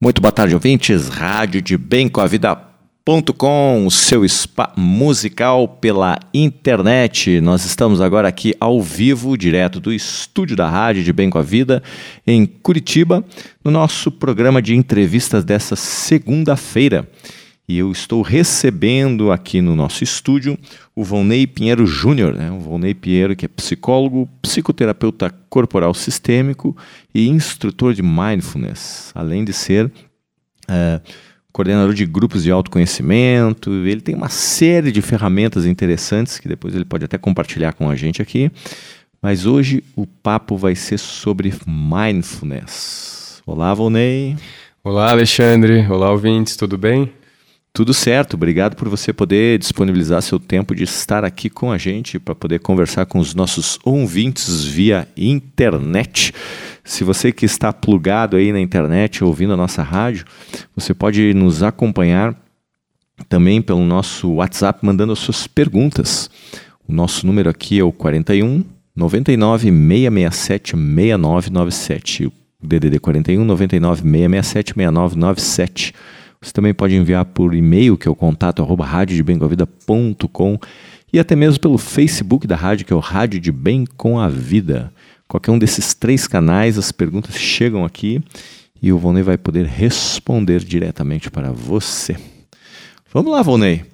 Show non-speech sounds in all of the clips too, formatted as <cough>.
Muito boa tarde, ouvintes. Rádio de Bem com a Vida.com, o seu spa musical pela internet. Nós estamos agora aqui ao vivo, direto do estúdio da Rádio de Bem com a Vida, em Curitiba, no nosso programa de entrevistas dessa segunda-feira. E eu estou recebendo aqui no nosso estúdio o Volney Pinheiro Júnior, né? o Volney Pinheiro que é psicólogo, psicoterapeuta corporal sistêmico e instrutor de mindfulness, além de ser é, coordenador de grupos de autoconhecimento. Ele tem uma série de ferramentas interessantes que depois ele pode até compartilhar com a gente aqui. Mas hoje o papo vai ser sobre mindfulness. Olá, Volney. Olá, Alexandre. Olá, ouvintes, tudo bem? Tudo certo, obrigado por você poder disponibilizar seu tempo de estar aqui com a gente para poder conversar com os nossos ouvintes via internet. Se você que está plugado aí na internet ouvindo a nossa rádio, você pode nos acompanhar também pelo nosso WhatsApp mandando as suas perguntas. O nosso número aqui é o 41 99 667 6997. O DDD 41 99 667 6997. Você também pode enviar por e-mail, que é o contato arroba radiodebemcomavida.com e até mesmo pelo Facebook da rádio, que é o Rádio de Bem com a Vida. Qualquer um desses três canais, as perguntas chegam aqui e o Volney vai poder responder diretamente para você. Vamos lá, Volney.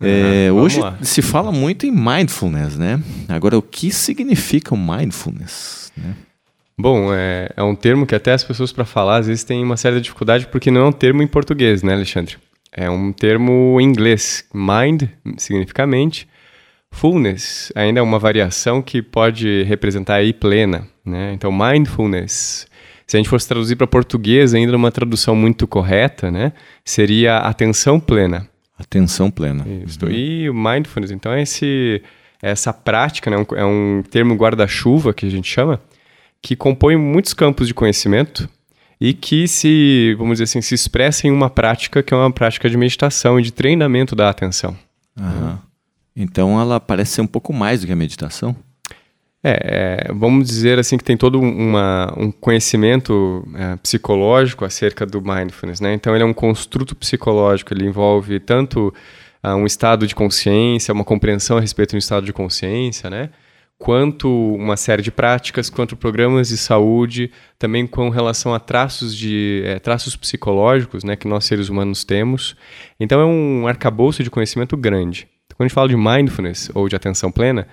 É, uhum, hoje lá. se fala muito em mindfulness, né? Agora, o que significa o mindfulness? Né? Bom, é, é um termo que até as pessoas para falar às vezes têm uma certa dificuldade porque não é um termo em português, né, Alexandre? É um termo em inglês. Mind significa mente. Fullness ainda é uma variação que pode representar aí plena, né? Então, mindfulness, se a gente fosse traduzir para português, ainda uma tradução muito correta, né? Seria atenção plena. Atenção plena. Isso. Uhum. E o mindfulness, então, é esse, essa prática, né? é um termo guarda-chuva que a gente chama, que compõe muitos campos de conhecimento e que se, vamos dizer assim, se expressa em uma prática que é uma prática de meditação e de treinamento da atenção. Uhum. Então ela parece ser um pouco mais do que a meditação? É, é vamos dizer assim que tem todo uma, um conhecimento é, psicológico acerca do mindfulness, né? Então ele é um construto psicológico, ele envolve tanto uh, um estado de consciência, uma compreensão a respeito do estado de consciência, né? Quanto uma série de práticas, quanto programas de saúde, também com relação a traços de é, traços psicológicos, né, que nós seres humanos temos. Então é um arcabouço de conhecimento grande. Então, quando a gente fala de mindfulness ou de atenção plena,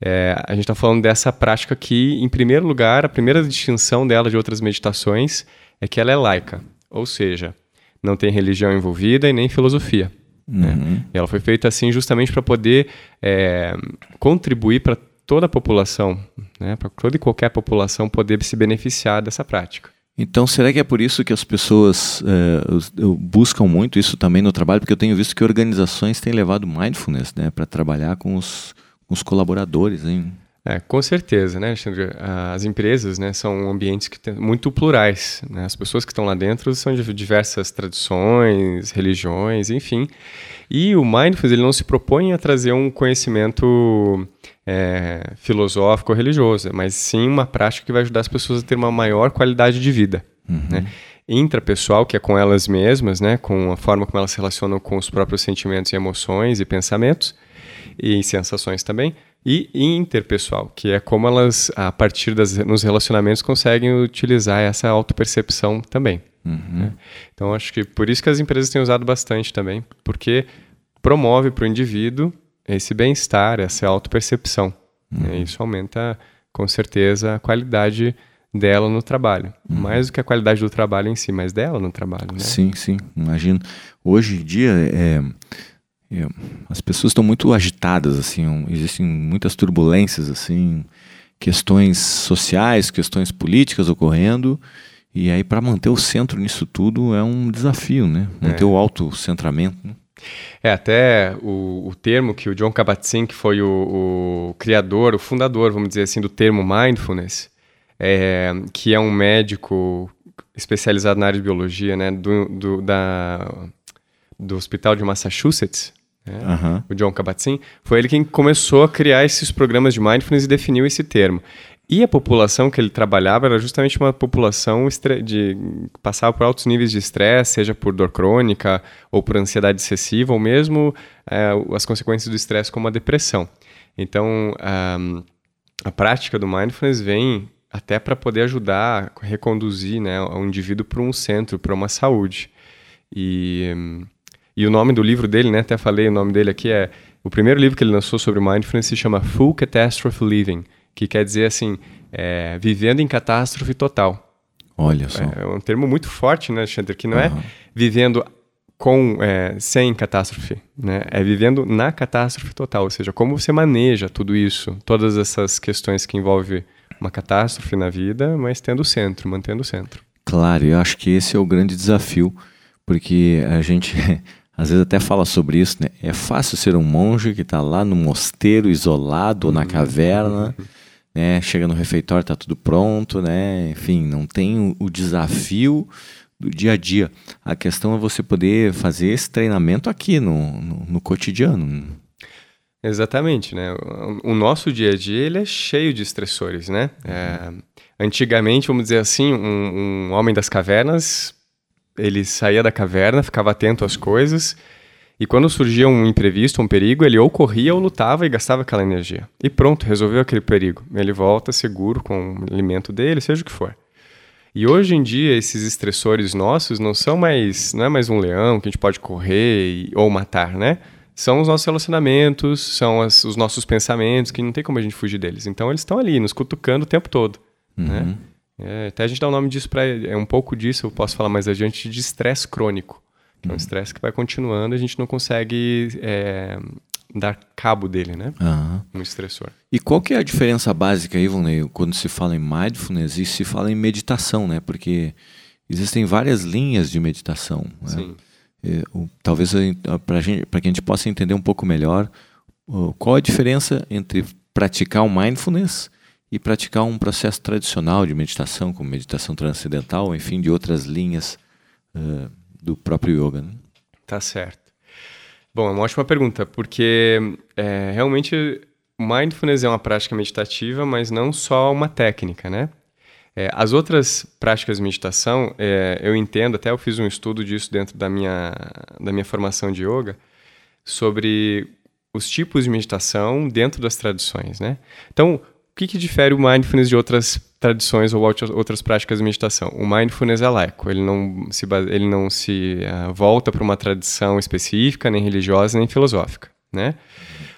é, a gente está falando dessa prática que, em primeiro lugar, a primeira distinção dela de outras meditações é que ela é laica, ou seja, não tem religião envolvida e nem filosofia. Né? Uhum. Né? E ela foi feita assim justamente para poder é, contribuir para toda a população, né, para toda e qualquer população poder se beneficiar dessa prática. Então, será que é por isso que as pessoas é, buscam muito isso também no trabalho? Porque eu tenho visto que organizações têm levado mindfulness né, para trabalhar com os, com os colaboradores. Hein? É, com certeza, né, Alexandre? As empresas né, são ambientes que tem, muito plurais. Né? As pessoas que estão lá dentro são de diversas tradições, religiões, enfim. E o mindfulness ele não se propõe a trazer um conhecimento é, filosófico ou religioso, mas sim uma prática que vai ajudar as pessoas a ter uma maior qualidade de vida. Uhum. Né? Intrapessoal, que é com elas mesmas, né? com a forma como elas se relacionam com os próprios sentimentos e emoções e pensamentos, e sensações também. E interpessoal, que é como elas, a partir das, nos relacionamentos, conseguem utilizar essa autopercepção também. Uhum. Né? Então, acho que por isso que as empresas têm usado bastante também, porque promove para o indivíduo esse bem-estar, essa autopercepção. Uhum. Isso aumenta, com certeza, a qualidade dela no trabalho. Uhum. Mais do que a qualidade do trabalho em si, mas dela no trabalho. Né? Sim, sim. Imagino. Hoje em dia, é, é, as pessoas estão muito agitadas, assim, um, existem muitas turbulências, assim, questões sociais, questões políticas ocorrendo. E aí, para manter o centro nisso tudo é um desafio, né? Manter é. o autocentramento. Né? É, até o, o termo que o John Kabat-Zinn, que foi o, o, criador, o fundador, vamos dizer assim, do termo mindfulness, é, que é um médico especializado na área de biologia, né, do, do, da, do Hospital de Massachusetts, né, uhum. o John Kabat-Zinn, foi ele quem começou a criar esses programas de mindfulness e definiu esse termo. E a população que ele trabalhava era justamente uma população de passava por altos níveis de estresse, seja por dor crônica ou por ansiedade excessiva, ou mesmo é, as consequências do estresse como a depressão. Então, a, a prática do mindfulness vem até para poder ajudar a reconduzir né, o indivíduo para um centro, para uma saúde. E, e o nome do livro dele, né, até falei o nome dele aqui, é o primeiro livro que ele lançou sobre mindfulness se chama Full Catastrophe Living que quer dizer assim, é, vivendo em catástrofe total. Olha só. É, é um termo muito forte, né, Alexandre? Que não uhum. é vivendo com é, sem catástrofe, né? É vivendo na catástrofe total, ou seja, como você maneja tudo isso, todas essas questões que envolvem uma catástrofe na vida, mas tendo o centro, mantendo o centro. Claro, eu acho que esse é o grande desafio, porque a gente <laughs> às vezes até fala sobre isso, né? É fácil ser um monge que está lá no mosteiro, isolado, ou na uhum. caverna. Uhum né? Chega no refeitório, tá tudo pronto, né? Enfim, não tem o, desafio do dia a dia. A questão é você poder fazer esse treinamento aqui no, no, no cotidiano. Exatamente, né? O, o, nosso dia a dia ele é cheio de estressores, né? É, antigamente, vamos dizer assim, um, um homem das cavernas, ele saía da caverna, ficava atento às coisas e quando surgia um imprevisto, um perigo, ele ou corria ou lutava e gastava aquela energia. E pronto, resolveu aquele perigo. Ele volta seguro com o alimento dele, seja o que for. E hoje em dia, esses estressores nossos não são mais, não é mais um leão que a gente pode correr e, ou matar, né? São os nossos relacionamentos, são as, os nossos pensamentos, que não tem como a gente fugir deles. Então, eles estão ali, nos cutucando o tempo todo, né? uhum. né? É, até a gente dá o um nome disso para é um pouco disso, eu posso falar mais adiante, de estresse crônico. É um estresse que vai continuando e a gente não consegue é, dar cabo dele, né? Uhum. Um estressor. E qual que é a diferença básica, Ivonei, quando se fala em mindfulness e se fala em meditação, né? Porque existem várias linhas de meditação. Né? Sim. É, o, talvez para que a gente possa entender um pouco melhor qual a diferença entre praticar o mindfulness e praticar um processo tradicional de meditação, como meditação transcendental, enfim, de outras linhas uh, do próprio yoga. Né? Tá certo. Bom, é uma ótima pergunta, porque é, realmente mindfulness é uma prática meditativa, mas não só uma técnica, né? É, as outras práticas de meditação, é, eu entendo, até eu fiz um estudo disso dentro da minha, da minha formação de yoga, sobre os tipos de meditação dentro das tradições, né? Então, que, que difere o mindfulness de outras tradições ou outras práticas de meditação. O mindfulness é laico, ele não se, ele não se uh, volta para uma tradição específica, nem religiosa, nem filosófica, né?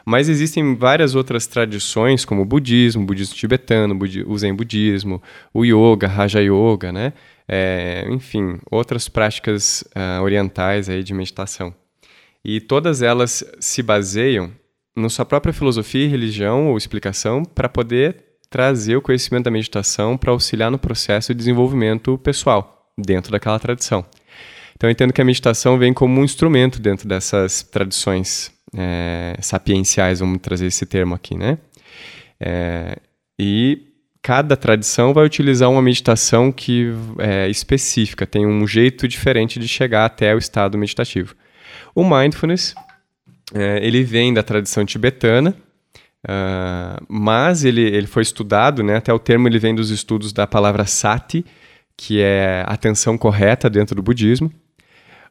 Mas existem várias outras tradições, como o budismo, o budismo tibetano, o zen budismo, o yoga, raja yoga, né? É, enfim, outras práticas uh, orientais aí de meditação. E todas elas se baseiam na sua própria filosofia, religião ou explicação para poder trazer o conhecimento da meditação para auxiliar no processo de desenvolvimento pessoal dentro daquela tradição. Então eu entendo que a meditação vem como um instrumento dentro dessas tradições é, sapienciais, vamos trazer esse termo aqui, né? É, e cada tradição vai utilizar uma meditação que é específica, tem um jeito diferente de chegar até o estado meditativo. O mindfulness, é, ele vem da tradição tibetana, Uh, mas ele, ele foi estudado, né, até o termo ele vem dos estudos da palavra sati, que é atenção correta dentro do budismo,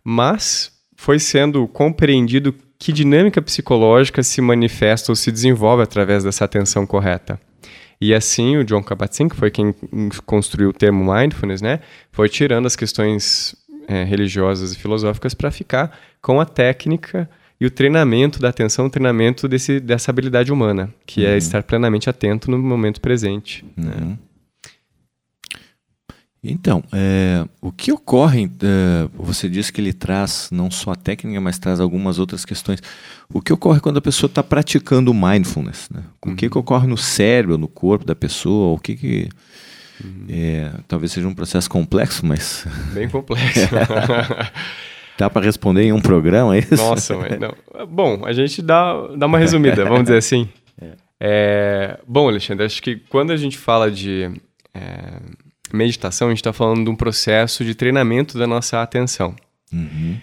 mas foi sendo compreendido que dinâmica psicológica se manifesta ou se desenvolve através dessa atenção correta. E assim, o John Kabat-Zinn, que foi quem construiu o termo mindfulness, né, foi tirando as questões é, religiosas e filosóficas para ficar com a técnica e o treinamento da atenção, o treinamento desse, dessa habilidade humana, que é uhum. é estar plenamente atento no momento presente. Né? Uhum. Né? Então, é, o que ocorre? É, você disse que ele traz não só a técnica, mas traz algumas outras questões. O que ocorre quando a pessoa está praticando mindfulness? Né? O que, que uhum. ocorre no cérebro, no corpo da pessoa? O que, que uhum. é, talvez seja um processo complexo, mas bem complexo. <laughs> <laughs> Dá para responder em um programa, é isso? Nossa, mas não. Bom, a gente dá, dá uma resumida, vamos dizer assim. <laughs> É. É, bom, Alexandre, acho que quando a gente fala de é, meditação, a gente está falando de um processo de treinamento da nossa atenção. Uhum.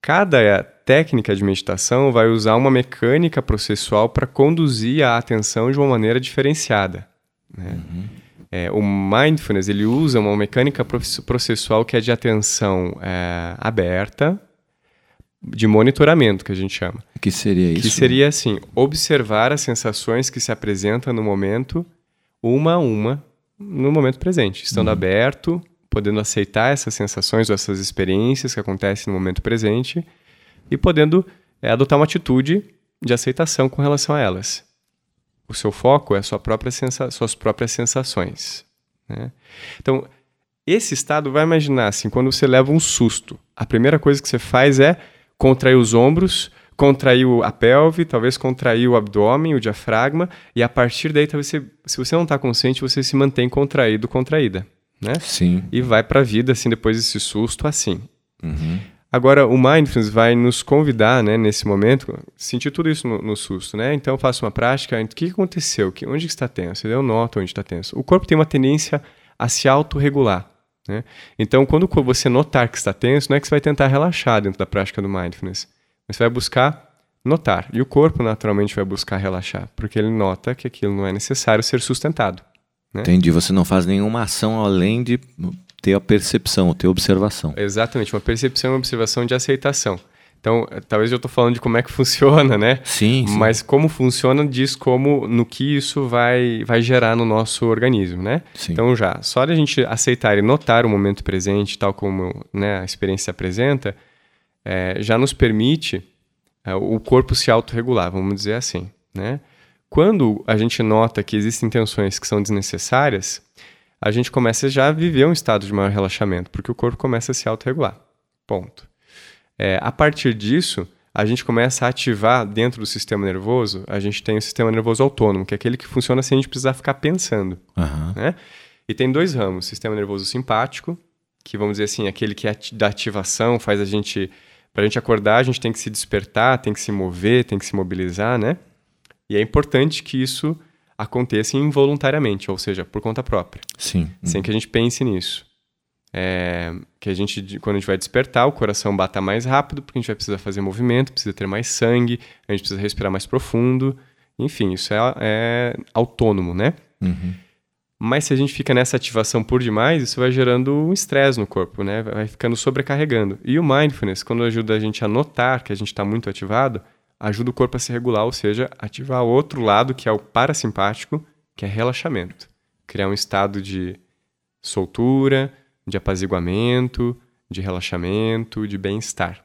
Cada técnica de meditação vai usar uma mecânica processual para conduzir a atenção de uma maneira diferenciada. Né? É, o mindfulness ele usa uma mecânica processual que é de atenção é, aberta, de monitoramento, que a gente chama. Que seria isso? Que seria assim, observar as sensações que se apresentam no momento, uma a uma, no momento presente, estando uhum. aberto, podendo aceitar essas sensações ou essas experiências que acontecem no momento presente e podendo é, adotar uma atitude de aceitação com relação a elas. O seu foco é sua própria suas próprias sensações. Né? Então, esse estado, vai imaginar assim, quando você leva um susto, a primeira coisa que você faz é contrair os ombros, contrair a pelve, talvez contrair o abdômen, o diafragma, e a partir daí, talvez você, se você não está consciente, você se mantém contraído, contraída. Né? Sim. E vai para a vida, assim, depois desse susto, assim. Uhum. Agora, o Mindfulness vai nos convidar, né, nesse momento, sentir tudo isso no, no susto, né? Então, eu faço uma prática, o que aconteceu? Que, onde está tenso? Eu noto onde está tenso. O corpo tem uma tendência a se autorregular. Né? Então, quando você notar que está tenso, não é que você vai tentar relaxar dentro da prática do mindfulness, você vai buscar notar. E o corpo, naturalmente, vai buscar relaxar, porque ele nota que aquilo não é necessário ser sustentado. Né? Entendi. Você não faz nenhuma ação além de ter a percepção, ter a observação. Exatamente. Uma percepção e uma observação de aceitação. Então, talvez eu estou falando de como é que <laughs> funciona, né? Sim, sim, Mas como funciona diz como no que isso vai, vai gerar no nosso organismo, né? Sim. Então já, só de a gente aceitar e notar o momento presente, tal como né, a experiência se apresenta, é, já nos permite é, o corpo se autorregular, vamos dizer assim, né? Quando a gente nota que existem tensões que são desnecessárias, a gente começa já a viver um estado de maior relaxamento, porque o corpo começa a se autorregular. Ponto. É, a partir disso, a gente começa a ativar dentro do sistema nervoso, a gente tem o sistema nervoso autônomo, que é aquele que funciona sem a gente precisar ficar pensando. Uhum. Né? E tem dois ramos: sistema nervoso simpático, que vamos dizer assim, aquele que é da ativação, faz a gente. Para a gente acordar, a gente tem que se despertar, tem que se mover, tem que se mobilizar, né? E é importante que isso aconteça involuntariamente, ou seja, por conta própria. Sim. Sem que a gente pense nisso. É, que a gente, quando a gente vai despertar, o coração bata mais rápido, porque a gente vai precisar fazer movimento, precisa ter mais sangue, a gente precisa respirar mais profundo. Enfim, isso é, é autônomo, né? Uhum. Mas se a gente fica nessa ativação por demais, isso vai gerando um estresse no corpo, né? Vai ficando sobrecarregando. E o mindfulness, quando ajuda a gente a notar que a gente está muito ativado, ajuda o corpo a se regular, ou seja, ativar outro lado, que é o parasimpático, que é relaxamento. Criar um estado de soltura, de apaziguamento, de relaxamento, de bem-estar.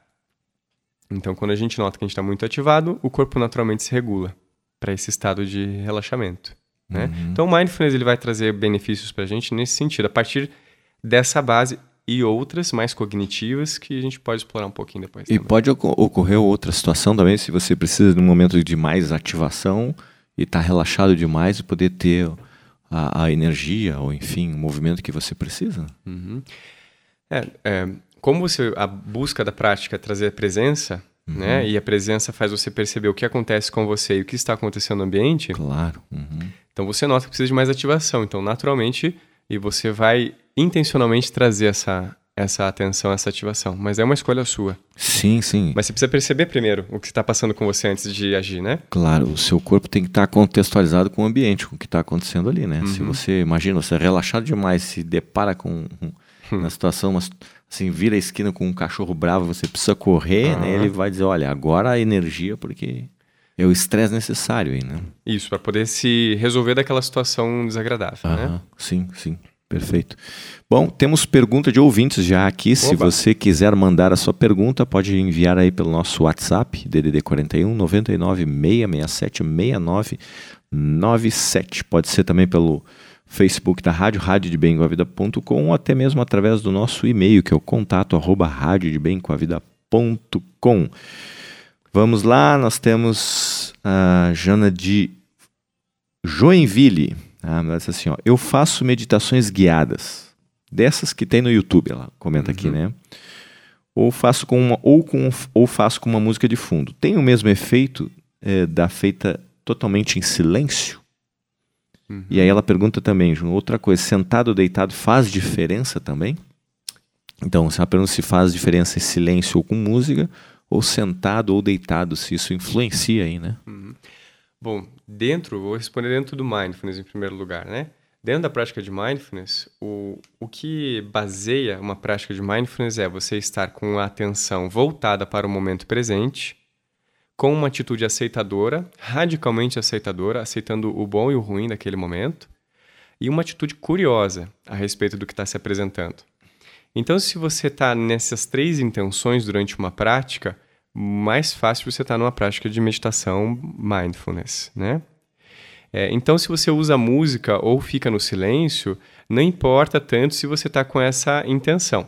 Então, quando a gente nota que a gente está muito ativado, o corpo naturalmente se regula para esse estado de relaxamento. Né? Uhum. Então, o mindfulness ele vai trazer benefícios para a gente nesse sentido, a partir dessa base e outras mais cognitivas que a gente pode explorar um pouquinho depois. E também. pode ocorrer outra situação também, se você precisa de um momento de mais ativação e está relaxado demais, poder ter a, a, energia, ou enfim, o movimento que você precisa. Uhum. É, é, como você, a busca da prática é trazer a presença, uhum. né? E a presença faz você perceber o que acontece com você e o que está acontecendo no ambiente. Claro. Uhum. Então você nota que precisa de mais ativação. Então, naturalmente, e você vai intencionalmente trazer essa, essa atenção, essa ativação. Mas é uma escolha sua. Sim, sim. Mas você precisa perceber primeiro o que está passando com você antes de agir, né? Claro, o seu corpo tem que estar tá contextualizado com o ambiente, com o que está acontecendo ali, né? Uhum. Se você, imagina, você é relaxado demais, se depara com um, hum. uma situação, uma, assim, vira a esquina com um cachorro bravo, você precisa correr, né? Ele vai dizer, olha, agora a energia, porque é o estresse necessário aí, né? Isso, para poder se resolver daquela situação desagradável, né? Sim, sim. Perfeito. Bom, temos pergunta de ouvintes já aqui. Oba. Se você quiser mandar a sua pergunta, pode enviar aí pelo nosso WhatsApp, DDD 41 99 667 69 97. Pode ser também pelo Facebook da Rádio, radiodebemcoavida.com ou até mesmo através do nosso e-mail, que é o contato arroba radiodebemcoavida.com. Vamos lá, nós temos a Jana de Joinville. Ah, mas assim, ó, eu faço meditações guiadas, dessas que tem no YouTube, ela comenta uhum. aqui, né? Ou faço com uma, ou com ou faço com uma música de fundo. Tem o mesmo efeito é, da feita totalmente em silêncio? Uhum. E aí ela pergunta também, outra coisa, sentado ou deitado faz diferença também? Então, ela pergunta se faz diferença em silêncio ou com música, ou sentado ou deitado, se isso influencia aí, né? Uhum. Bom, dentro, vou responder dentro do mindfulness em primeiro lugar, né? Dentro da prática de mindfulness, o, o que baseia uma prática de mindfulness é você estar com a atenção voltada para o momento presente, com uma atitude aceitadora, radicalmente aceitadora, aceitando o bom e o ruim daquele momento, e uma atitude curiosa a respeito do que está se apresentando. Então, se você está nessas três intenções durante uma prática, mais fácil você está numa prática de meditação mindfulness, né? É, então, se você usa música ou fica no silêncio, não importa tanto se você está com essa intenção.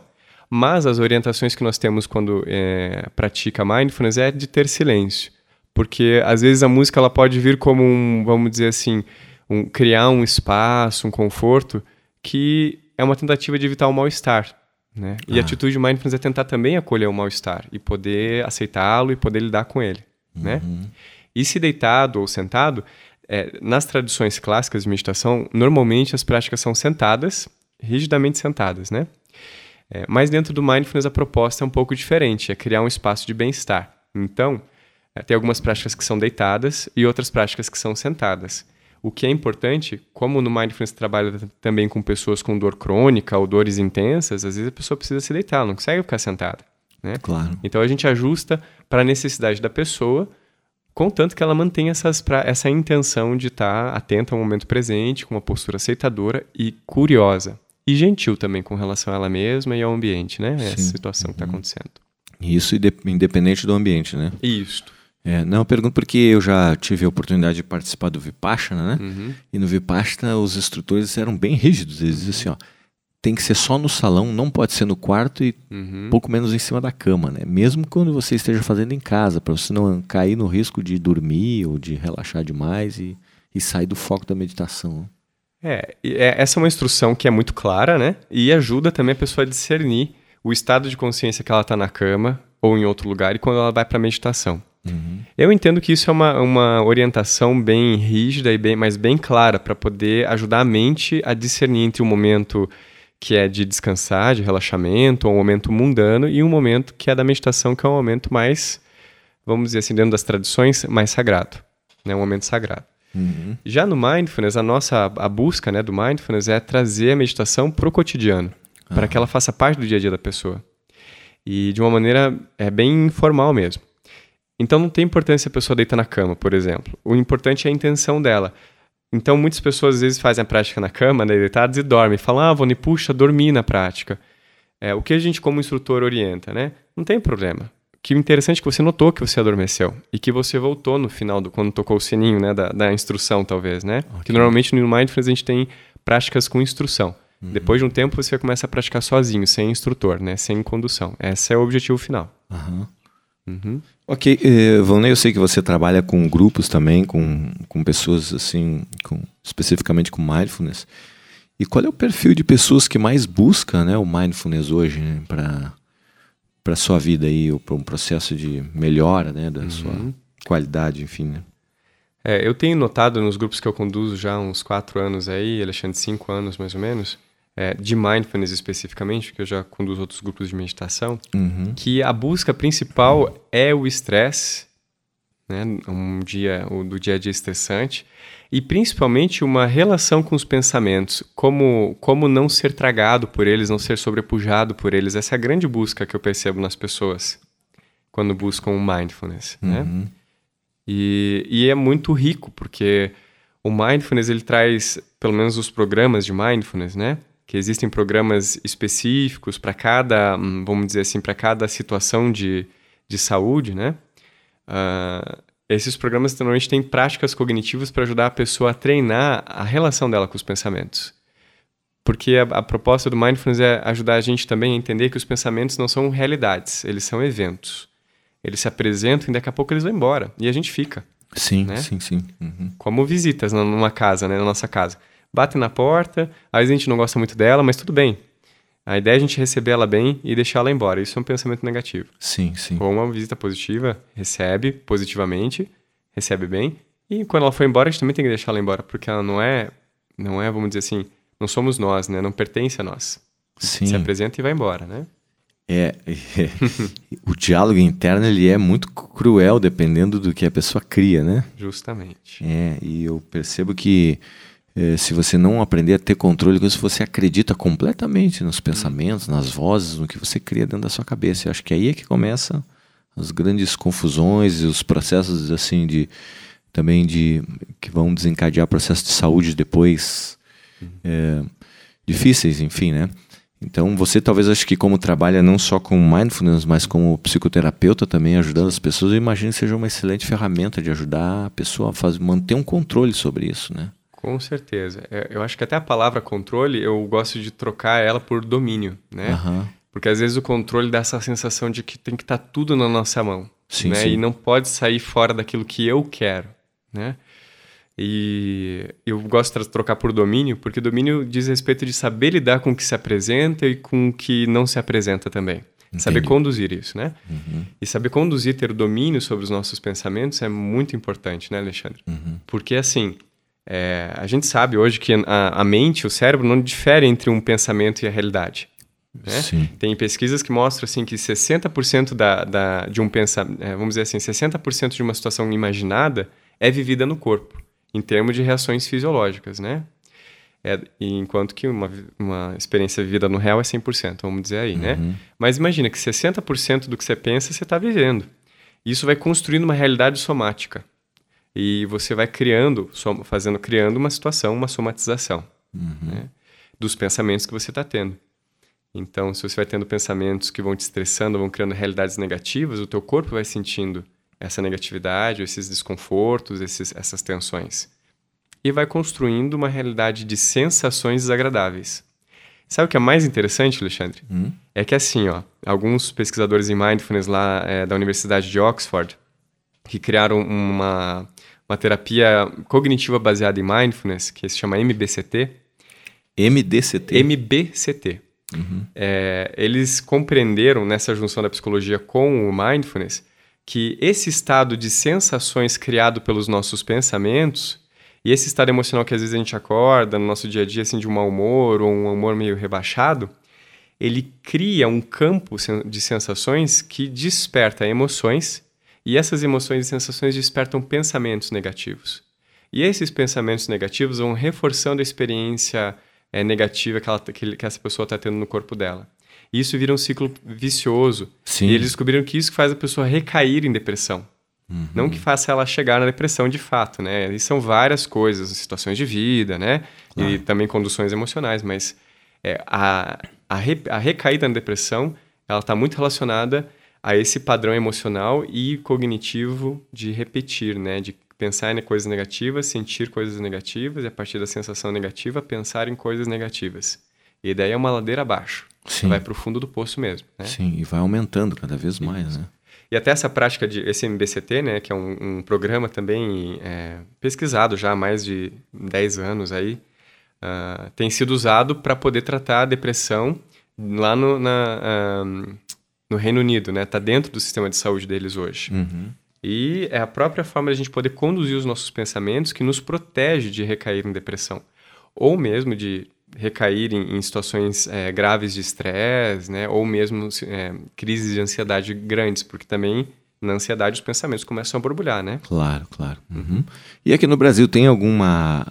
Mas as orientações que nós temos quando é, pratica mindfulness é de ter silêncio. Porque às vezes a música ela pode vir como um, vamos dizer assim, um, criar um espaço, um conforto, que é uma tentativa de evitar o mal-estar. Né? E a ah. atitude de mindfulness é tentar também acolher o mal-estar e poder aceitá-lo e poder lidar com ele. Né? Uhum. Né? E se deitado ou sentado, é, nas tradições clássicas de meditação, normalmente as práticas são sentadas, rigidamente sentadas, né? É, mas dentro do mindfulness a proposta é um pouco diferente, é criar um espaço de bem-estar. Então, é, tem algumas práticas que são deitadas e outras práticas que são sentadas. O que é importante, como no mindfulness trabalha também com pessoas com dor crônica ou dores intensas, às vezes a pessoa precisa se deitar, não consegue ficar sentada. Né? Claro. Então a gente ajusta para a necessidade da pessoa contanto que ela mantenha essas, pra, essa intenção de estar tá atenta ao momento presente, com uma postura aceitadora e curiosa. E gentil também com relação a ela mesma e ao ambiente, né? Sim. Essa situação tá uhum. que está acontecendo. Isso independente do ambiente, né? Isso. É, não, eu pergunto porque eu já tive a oportunidade de participar do Vipassana, né? Uhum. E no Vipassana os instrutores eram bem rígidos. Eles diziam assim, ó, tem que ser só no salão, não pode ser no quarto e uhum. pouco menos em cima da cama, né? Mesmo quando você esteja fazendo em casa, para você não cair no risco de dormir ou de relaxar demais e, e sair do foco da meditação. É, é, essa é uma instrução que é muito clara, né? E ajuda também a pessoa a discernir o estado de consciência que ela está na cama ou em outro lugar e quando ela vai para a meditação. Uhum. Eu entendo que isso é uma, uma orientação bem rígida e bem, mas bem clara para poder ajudar a mente a discernir entre o momento que é de descansar, de relaxamento, um momento mundano, e um momento que é da meditação, que é um momento mais, vamos dizer assim, dentro das tradições, mais sagrado, né? um momento sagrado. Uhum. Já no mindfulness, a nossa a busca né, do mindfulness é trazer a meditação para o cotidiano, uhum. para que ela faça parte do dia a dia da pessoa. E de uma maneira é bem informal mesmo. Então não tem importância a pessoa deita na cama, por exemplo. O importante é a intenção dela. Então, muitas pessoas às vezes fazem a prática na cama, né, deitadas e dormem. Falam, ah, Vone, puxa, dormi na prática. É, o que a gente, como instrutor, orienta, né? Não tem problema. Que interessante é que você notou que você adormeceu e que você voltou no final, do, quando tocou o sininho, né, da, da instrução, talvez, né? Okay. Que normalmente no Mindfulness a gente tem práticas com instrução. Uhum. Depois de um tempo você começa a praticar sozinho, sem instrutor, né? Sem condução. Esse é o objetivo final. Uhum. Uhum. Ok, eh, Valnei, eu sei que você trabalha com grupos também, com, com pessoas assim, com, especificamente com mindfulness. E qual é o perfil de pessoas que mais busca né, o mindfulness hoje né, para para sua vida aí, ou para um processo de melhora né, da uhum. sua qualidade, enfim, né? É, eu tenho notado nos grupos que eu conduzo já há uns quatro anos aí, Alexandre, cinco anos mais ou menos, é, de mindfulness especificamente, que eu já conduzo outros grupos de meditação, uhum. que a busca principal é o estresse, né, um dia o do dia a dia estressante, e principalmente uma relação com os pensamentos, como, como não ser tragado por eles, não ser sobrepujado por eles. Essa é a grande busca que eu percebo nas pessoas quando buscam o mindfulness, né? uhum. né? E, e é muito rico, porque o mindfulness ele traz, pelo menos os programas de mindfulness, né? Que existem programas específicos para cada, hum, vamos dizer assim, para cada situação de, de saúde, né? Uh, esses programas normalmente têm práticas cognitivas para ajudar a pessoa a treinar a relação dela com os pensamentos. Porque a, a, proposta do mindfulness é ajudar a gente também a entender que os pensamentos não são realidades, eles são eventos. Eles se apresentam e daqui a pouco eles vão embora. E a gente fica. Sim, né? sim, sim. Uhum. Como visitas numa casa, né? na nossa casa bate na porta, às vezes a gente não gosta muito dela, mas tudo bem. A ideia é a gente receber ela bem e deixar ela embora. Isso é um pensamento negativo. Sim, sim. Ou uma visita positiva, recebe positivamente, recebe bem. E quando ela for embora, a gente também tem que deixar ela embora, porque ela não é, não é, vamos dizer assim, não somos nós, né? Não pertence a nós. Sim. Se apresenta e vai embora, né? É, é <laughs> o diálogo interno ele é muito cruel dependendo do que a pessoa cria, né? Justamente. É, e eu percebo que é, se você não aprender a ter controle, se você acredita completamente nos pensamentos, nas vozes, no que você cria dentro da sua cabeça. Eu acho que aí é que começa as grandes confusões e os processos assim de também de que vão desencadear processos de saúde depois é, difíceis, enfim, né? Então você talvez acho que como trabalha não só com mindfulness, mas como psicoterapeuta também ajudando as pessoas, eu imagino que seja uma excelente ferramenta de ajudar a pessoa a fazer, manter um controle sobre isso, né? Com certeza. É, eu acho que até a palavra controle, eu gosto de trocar ela por domínio, né? Uhum. Porque às vezes o controle dá essa sensação de que tem que estar tá tudo na nossa mão, sim, né? Sim. E não pode sair fora daquilo que eu quero, né? E eu gosto de trocar por domínio, porque domínio diz respeito de saber lidar com o que se apresenta e com o que não se apresenta também. Entendi. Saber conduzir isso, né? Uhum. E saber conduzir, ter o domínio sobre os nossos pensamentos é muito importante, né, Alexandre? Uhum. Porque, assim, é, a gente sabe hoje que a, a, mente, o cérebro, não difere entre um pensamento e a realidade. Né? Tem pesquisas que mostram assim, que 60% da, da, de um pensamento, é, vamos dizer assim, 60% de uma situação imaginada é vivida no corpo, em termos de reações fisiológicas, né? É, enquanto que uma, uma experiência vivida no real é 100%, vamos dizer aí, né? uhum. né? Mas imagina que 60% do que você pensa, você está vivendo. Isso vai construindo uma realidade somática e você vai criando, fazendo, criando uma situação, uma somatização uhum. né, dos pensamentos que você está tendo. Então, se você vai tendo pensamentos que vão te estressando, vão criando realidades negativas, o teu corpo vai sentindo essa negatividade, esses desconfortos, esses, essas tensões. E vai construindo uma realidade de sensações desagradáveis. Sabe o que é mais interessante, Alexandre? Hum? É que assim, ó, alguns pesquisadores em mindfulness lá é, da Universidade de Oxford, que criaram uma, uma terapia cognitiva baseada em mindfulness, que se chama MBCT. MDCT? MBCT. Uhum. É, eles compreenderam nessa junção da psicologia com o mindfulness que esse estado de sensações criado pelos nossos pensamentos e esse estado emocional que às vezes a gente acorda no nosso dia a dia assim de um mau humor ou um humor meio rebaixado, ele cria um campo de sensações que desperta emoções e essas emoções e sensações despertam pensamentos negativos. E esses pensamentos negativos vão reforçando a experiência é, negativa que, ela, que, que essa pessoa está tendo no corpo dela. E isso vira um ciclo vicioso. Sim. E eles descobriram que isso faz a pessoa recair em depressão. Uhum. Não que faça ela chegar na depressão de fato, né? E são várias coisas, situações de vida, né? E também conduções emocionais, mas é, a, a, re, a recaída na depressão, ela está muito relacionada a esse padrão emocional e cognitivo de repetir, né? De pensar em coisas negativas, sentir coisas negativas e a partir da sensação negativa pensar em coisas negativas. E daí é uma ladeira abaixo. Sim. Vai para o fundo do poço mesmo. Né? Sim, e vai aumentando cada vez mais, né? E até essa prática de esse MBCT, né, que é um, um programa também é, pesquisado já há mais de 10 anos aí, uh, tem sido usado para poder tratar a depressão lá no, na, uh, no Reino Unido, né? Está dentro do sistema de saúde deles hoje. Uhum. E é a própria forma de a gente poder conduzir os nossos pensamentos que nos protege de recair em depressão. Ou mesmo de recair em, em situações é, graves de estresse, né? Ou mesmo é, crises de ansiedade grandes, porque também na ansiedade os pensamentos começam a borbulhar, né? Claro, claro. Uhum. E aqui no Brasil tem alguma...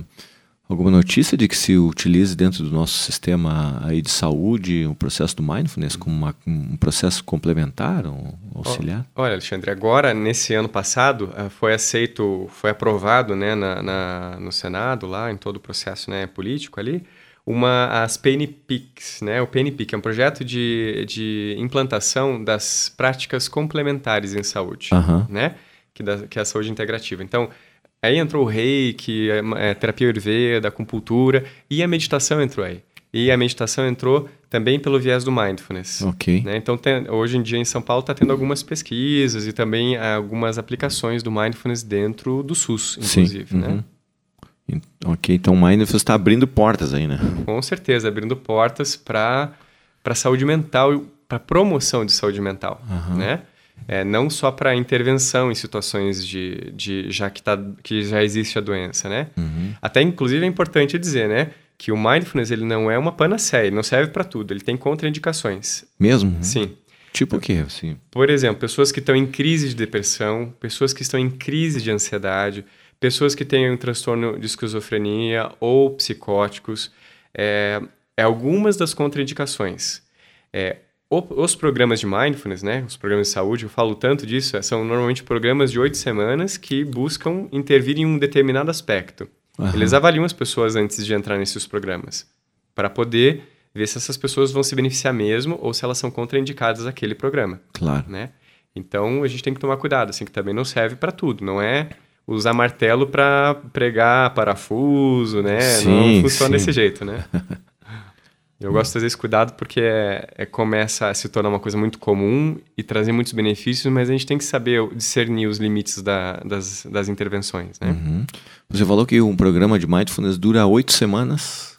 Uh alguma notícia de que se utilize dentro do nosso sistema aí de saúde o processo do mindfulness como uma, um processo complementar, um auxiliar? Olha, Alexandre, agora nesse ano passado eh, foi aceito, foi aprovado, né, na, na, no Senado lá em todo o processo, né, político ali, uma as PNPICs, né? O PNPIC é um projeto de, de implantação das práticas complementares em saúde, uhum. né? Que, da, que é a saúde integrativa. Então, Aí entrou o reiki, é, é, terapia ayurveda, acupuntura e a meditação entrou aí. E a meditação entrou também pelo viés do mindfulness. Ok. Né? Então, tem, hoje em dia em São Paulo está tendo algumas pesquisas e também algumas aplicações do mindfulness dentro do SUS, inclusive. Sim. Né? Uhum. Né? Ok, então o mindfulness está abrindo portas aí, né? Com certeza, abrindo portas para a saúde mental, para promoção de saúde mental, uhum. né? É, não só para intervenção em situações de, de já que, tá, que já existe a doença, né? Uhum. Até, inclusive, é importante dizer, né? Que o mindfulness ele não é uma panaceia, ele não serve para tudo, ele tem contraindicações. Mesmo? Sim. Tipo o quê? Assim? Por exemplo, pessoas que estão em crise de depressão, pessoas que estão em crise de ansiedade, pessoas que têm um transtorno de esquizofrenia ou psicóticos, é, é algumas das contraindicações. É, os programas de mindfulness, né, os programas de saúde, eu falo tanto disso, são normalmente programas de oito semanas que buscam intervir em um determinado aspecto. Uhum. Eles avaliam as pessoas antes de entrar nesses programas, para poder ver se essas pessoas vão se beneficiar mesmo ou se elas são contraindicadas àquele programa. Claro. Né? Então a gente tem que tomar cuidado, assim, que também não serve para tudo, não é usar martelo para pregar parafuso, né? Sim, não funciona sim. desse jeito, né? <laughs> Eu gosto de trazer esse cuidado porque é, é, começa a se tornar uma coisa muito comum e trazer muitos benefícios, mas a gente tem que saber discernir os limites da, das, das intervenções, né? Uhum. Você falou que um programa de mindfulness dura oito semanas?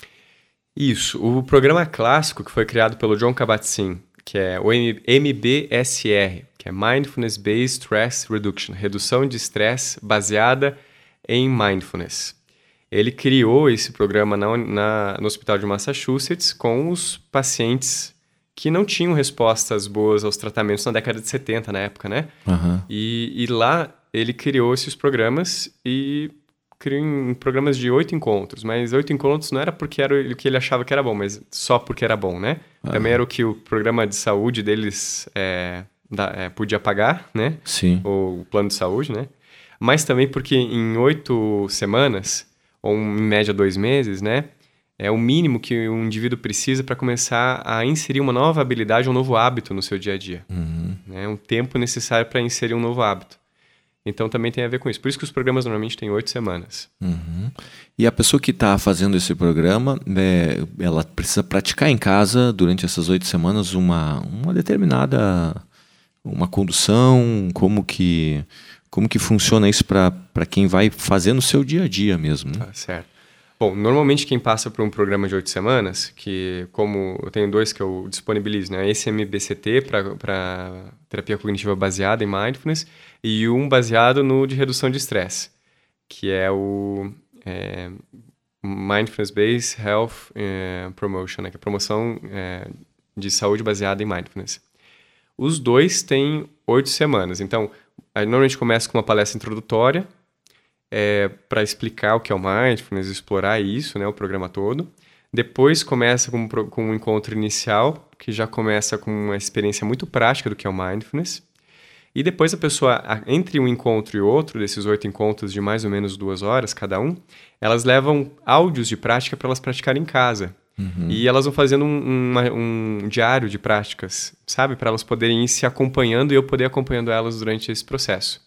Isso. O programa clássico que foi criado pelo John Kabat-Zinn, que é o MBSR, que é Mindfulness Based Stress Reduction, redução de estresse baseada em mindfulness. Ele criou esse programa na, na, no Hospital de Massachusetts com os pacientes que não tinham respostas boas aos tratamentos na década de 70, na época, né? Uhum. E, e, lá ele criou esses programas e criou programas de oito encontros. Mas oito encontros não era porque era o que ele achava que era bom, mas só porque era bom, né? Uhum. Também era o que o programa de saúde deles é, da, é, podia pagar, né? Sim. O plano de saúde, né? Mas também porque em oito semanas ou em média dois meses, né? É o mínimo que um indivíduo precisa para começar a inserir uma nova habilidade, um novo hábito no seu dia a dia. Uhum. É um tempo necessário para inserir um novo hábito. Então também tem a ver com isso. Por isso que os programas normalmente têm oito semanas. Uhum. E a pessoa que está fazendo esse programa, é, ela precisa praticar em casa durante essas oito semanas uma, uma determinada uma condução, como que como que funciona isso para quem vai fazer no seu dia a dia mesmo? Né? Tá certo. Bom, normalmente quem passa por um programa de oito semanas, que como eu tenho dois que eu disponibilizo, né? Esse MBCT para terapia cognitiva baseada em mindfulness e um baseado no de redução de estresse, que é o é, Mindfulness Based Health é, Promotion, né? que é a promoção é, de saúde baseada em mindfulness. Os dois têm oito semanas, então Aí, normalmente começa com uma palestra introdutória é, para explicar o que é o Mindfulness, explorar isso, né, o programa todo. Depois começa com, com um encontro inicial, que já começa com uma experiência muito prática do que é o Mindfulness. E depois a pessoa, entre um encontro e outro, desses oito encontros de mais ou menos duas horas cada um, elas levam áudios de prática para elas praticarem em casa. Uhum. E elas vão fazendo um, uma, um diário de práticas, sabe? Para elas poderem ir se acompanhando e eu poder acompanhando elas durante esse processo.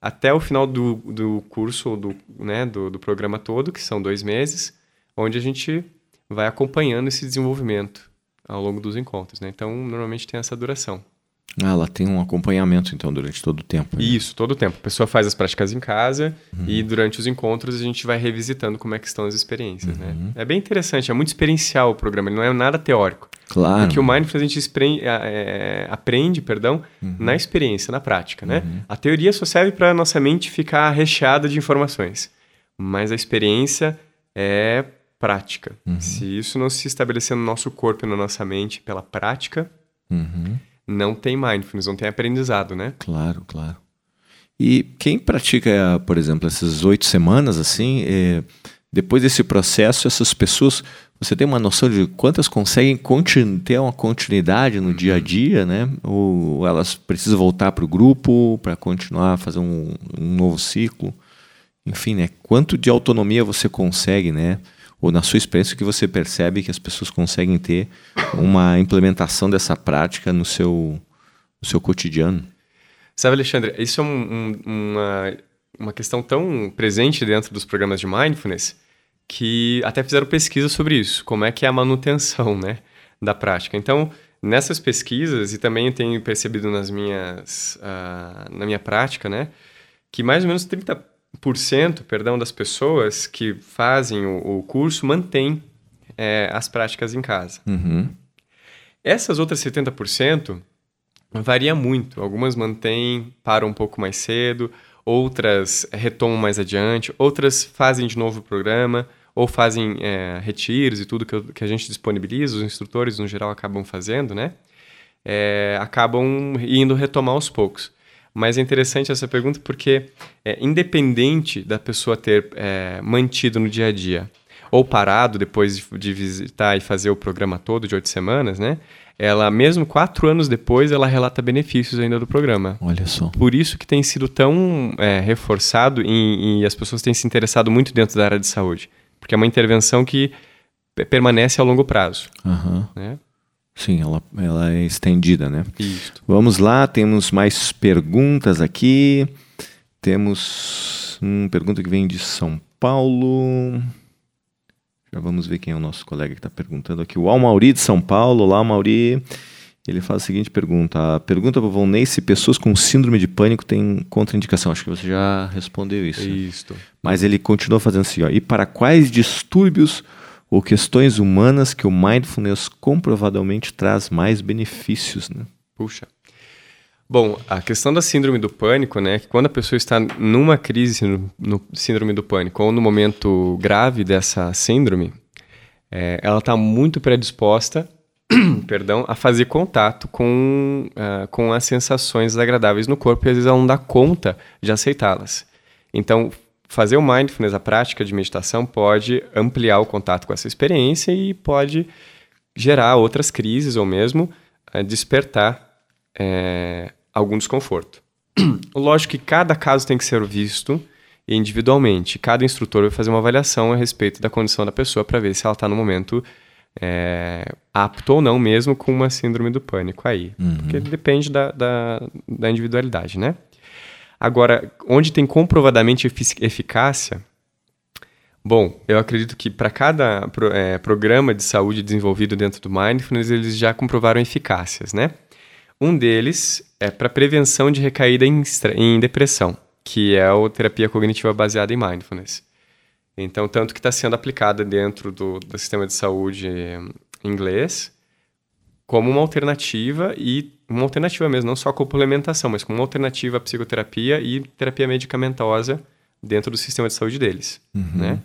Até o final do, do curso, do, né, do, do programa todo, que são dois meses, onde a gente vai acompanhando esse desenvolvimento ao longo dos encontros. Né? Então, normalmente tem essa duração. Ah, ela tem um acompanhamento, então, durante todo o tempo. Né? Isso, todo o tempo. A pessoa faz as práticas em casa uhum. e durante os encontros a gente vai revisitando como é que estão as experiências, né? uhum. né? É bem interessante, é muito experiencial o programa, ele não é nada teórico. Claro. Porque o Mindfulness a gente é, aprende, perdão, uhum. na experiência, na prática, né? Uhum. A teoria só serve para a nossa mente ficar recheada de informações, mas a experiência é prática. Uhum. Se isso não se estabelecer no nosso corpo e na nossa mente pela prática... Uhum não tem mindfulness, não tem aprendizado, né? Claro, claro. E quem pratica, por exemplo, essas oito semanas, assim, é, depois desse processo, essas pessoas, você tem uma noção de quantas conseguem ter uma continuidade no dia a uhum. dia, né? Ou elas precisam voltar para o grupo para continuar a fazer um, um novo ciclo? Enfim, né? Quanto de autonomia você consegue, né? Ou na sua experiência que você percebe que as pessoas conseguem ter uma implementação dessa prática no seu, no seu cotidiano? Sabe, Alexandre, isso é um, um, uma, uma questão tão presente dentro dos programas de mindfulness que até fizeram pesquisa sobre isso, como é que é a manutenção né, da prática. Então, nessas pesquisas, e também tenho percebido nas minhas, uh, na minha prática, né, que mais ou menos 30 perdão, das pessoas que fazem o, o curso mantém é, as práticas em casa. Uhum. Essas outras 70% varia muito. Algumas mantêm, param um pouco mais cedo, outras retomam mais adiante, outras fazem de novo o programa, ou fazem é, retiros e tudo que, que, a gente disponibiliza, os instrutores no geral acabam fazendo, né? É, acabam indo retomar aos poucos. Mas é interessante essa pergunta porque, é, independente da pessoa ter é, mantido no dia a dia ou parado depois de, de visitar e fazer o programa todo de oito semanas, né? ela mesmo quatro anos depois ela relata benefícios ainda do programa. Olha só. Por isso que tem sido tão é, reforçado e, e, as pessoas têm se interessado muito dentro da área de saúde, porque é uma intervenção que permanece a longo prazo. Uhum. Né? Sim, ela, ela é estendida, né? Isso. Vamos lá, temos mais perguntas aqui. Temos uma pergunta que vem de São Paulo. Já vamos ver quem é o nosso colega que está perguntando aqui. O Almauri de São Paulo. Olá, Almauri. Ele faz a seguinte pergunta. A pergunta para o Volney se pessoas com síndrome de pânico têm contraindicação. Acho que você já respondeu isso. Isso. Né? Mas ele continua fazendo assim. Ó, e para quais distúrbios ou questões humanas que o mindfulness comprovadamente traz mais benefícios? Né? Puxa. Bom, a questão da síndrome do pânico, né, que quando a pessoa está numa crise no, no síndrome do pânico ou no momento grave dessa síndrome, é, ela está muito predisposta, <clears throat> perdão, a fazer contato com, uh, com as sensações desagradáveis no corpo e às vezes ela não dá conta de aceitá-las. Então, fazer o mindfulness, a prática de meditação, pode ampliar o contato com essa experiência e pode gerar outras crises ou mesmo uh, despertar é, algum desconforto. <clears throat> Lógico que cada caso tem que ser visto individualmente. Cada instrutor vai fazer uma avaliação a respeito da condição da pessoa para ver se ela está no momento é, apto ou não, mesmo com uma síndrome do pânico aí. Uhum. Porque depende da, da, da, individualidade, né? Agora, onde tem comprovadamente eficácia, bom, eu acredito que para cada é, programa de saúde desenvolvido dentro do Mindfulness, eles já comprovaram eficácias, né? Um deles é para prevenção de recaída em, em, depressão, que é a terapia cognitiva baseada em mindfulness. Então, tanto que está sendo aplicada dentro do, do sistema de saúde inglês como uma alternativa e uma alternativa mesmo, não só complementação, mas como uma alternativa à psicoterapia e terapia medicamentosa dentro do sistema de saúde deles, uhum. né?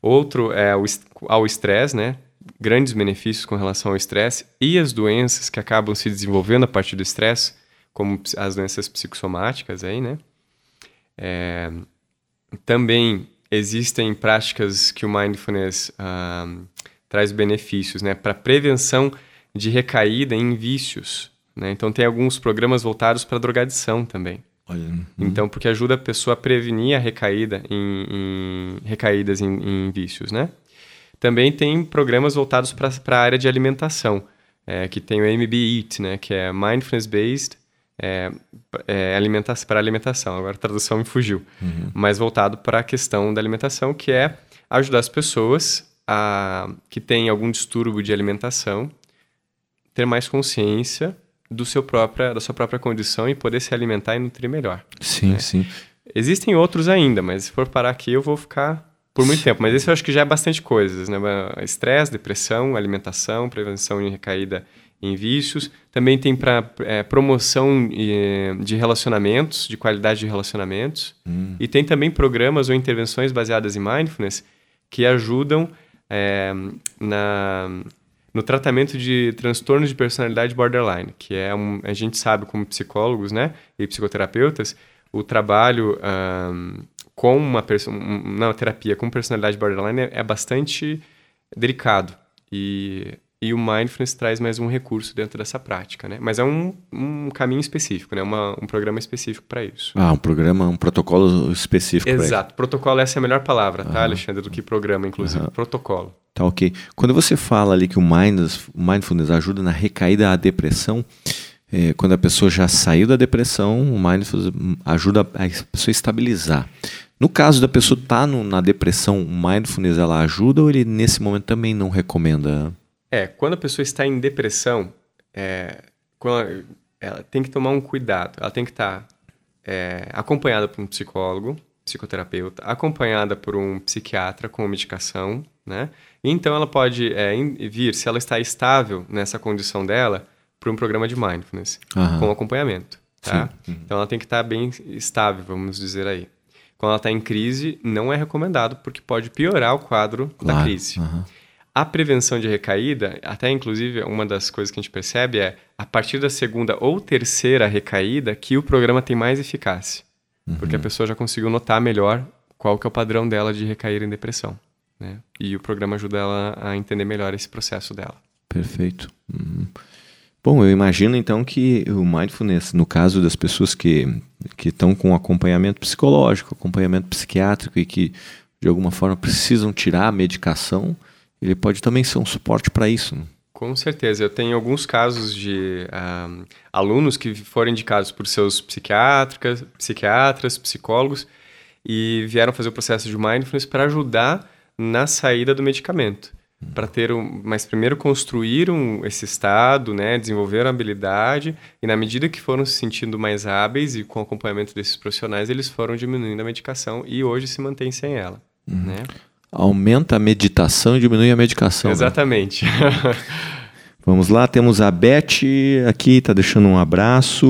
Outro é o, ao estresse, né? grandes benefícios com relação ao estresse e as doenças que acabam se desenvolvendo a partir do estresse, como as doenças psicossomáticas aí, né? É, também existem práticas que o mindfulness uh, traz benefícios, né? Para prevenção de recaída em vícios, né? Então tem alguns programas voltados para drogadição também. Olha, hum. Então, porque ajuda a pessoa a prevenir a recaída em, em recaídas em, em vícios, né? Também tem programas voltados para a área de alimentação, é, que tem o MB Eat, né, que é Mindfulness Based é, é, alimenta para alimentação. Agora a tradução me fugiu. Uhum. Mas voltado para a questão da alimentação, que é ajudar as pessoas a, que têm algum distúrbio de alimentação ter mais consciência do seu própria, da sua própria condição e poder se alimentar e nutrir melhor. Sim, né? sim. Existem outros ainda, mas se for parar aqui eu vou ficar por muito tempo. Mas esse eu acho que já é bastante coisas, né? Estresse, depressão, alimentação, prevenção de recaída em vícios. Também tem para é, promoção de relacionamentos, de qualidade de relacionamentos. Hum. E tem também programas ou intervenções baseadas em mindfulness que ajudam é, na, no tratamento de transtornos de personalidade borderline, que é um, a gente sabe como psicólogos, né, e psicoterapeutas, o trabalho um, com uma, uma terapia com personalidade borderline é, é bastante delicado. E, e o mindfulness traz mais um recurso dentro dessa prática, né? Mas é um, um caminho específico, né? Uma, um programa específico para isso. Ah, um programa, um protocolo específico Exato. Protocolo, essa é a melhor palavra, tá, Alexandre? Do que programa, inclusive. Protocolo. Tá ok. Quando você fala ali que o mindfulness ajuda na recaída à depressão, é, quando a pessoa já saiu da depressão, o mindfulness ajuda a pessoa a estabilizar. No caso da pessoa estar tá na depressão, o mindfulness ela ajuda ou ele nesse momento também não recomenda? É, quando a pessoa está em depressão, é, ela, ela, tem que tomar um cuidado. Ela tem que estar é, acompanhada por um psicólogo, psicoterapeuta, acompanhada por um psiquiatra com medicação, né? E então ela pode é, vir, se ela está estável nessa condição dela, para um programa de mindfulness uhum. com acompanhamento. Tá? Uhum. Então ela tem que estar bem estável, vamos dizer aí. Quando ela está em crise, não é recomendado porque pode piorar o quadro claro. da crise. Uhum. A prevenção de recaída, até inclusive uma das coisas que a gente percebe é a partir da segunda ou terceira recaída que o programa tem mais eficácia. Uhum. Porque a pessoa já conseguiu notar melhor qual que é o padrão dela de recair em depressão. Né? E o programa ajuda ela a entender melhor esse processo dela. Perfeito. Uhum. Bom, eu imagino então que o mindfulness, no caso das pessoas que, que estão com acompanhamento psicológico, acompanhamento psiquiátrico e que de alguma forma precisam tirar a medicação, ele pode também ser um suporte para isso. Né? Com certeza. Eu tenho alguns casos de um, alunos que foram indicados por seus psiquiatras, psiquiatras, psicólogos e vieram fazer o processo de mindfulness para ajudar na saída do medicamento para ter um, mas primeiro construíram esse estado, né, desenvolveram a habilidade e na medida que foram se sentindo mais hábeis e com o acompanhamento desses profissionais, eles foram diminuindo a medicação e hoje se mantém sem ela? Aumenta a meditação e diminui a medicação. Né? Exatamente. Né? <laughs> Vamos lá, temos a Beth aqui, está deixando um abraço.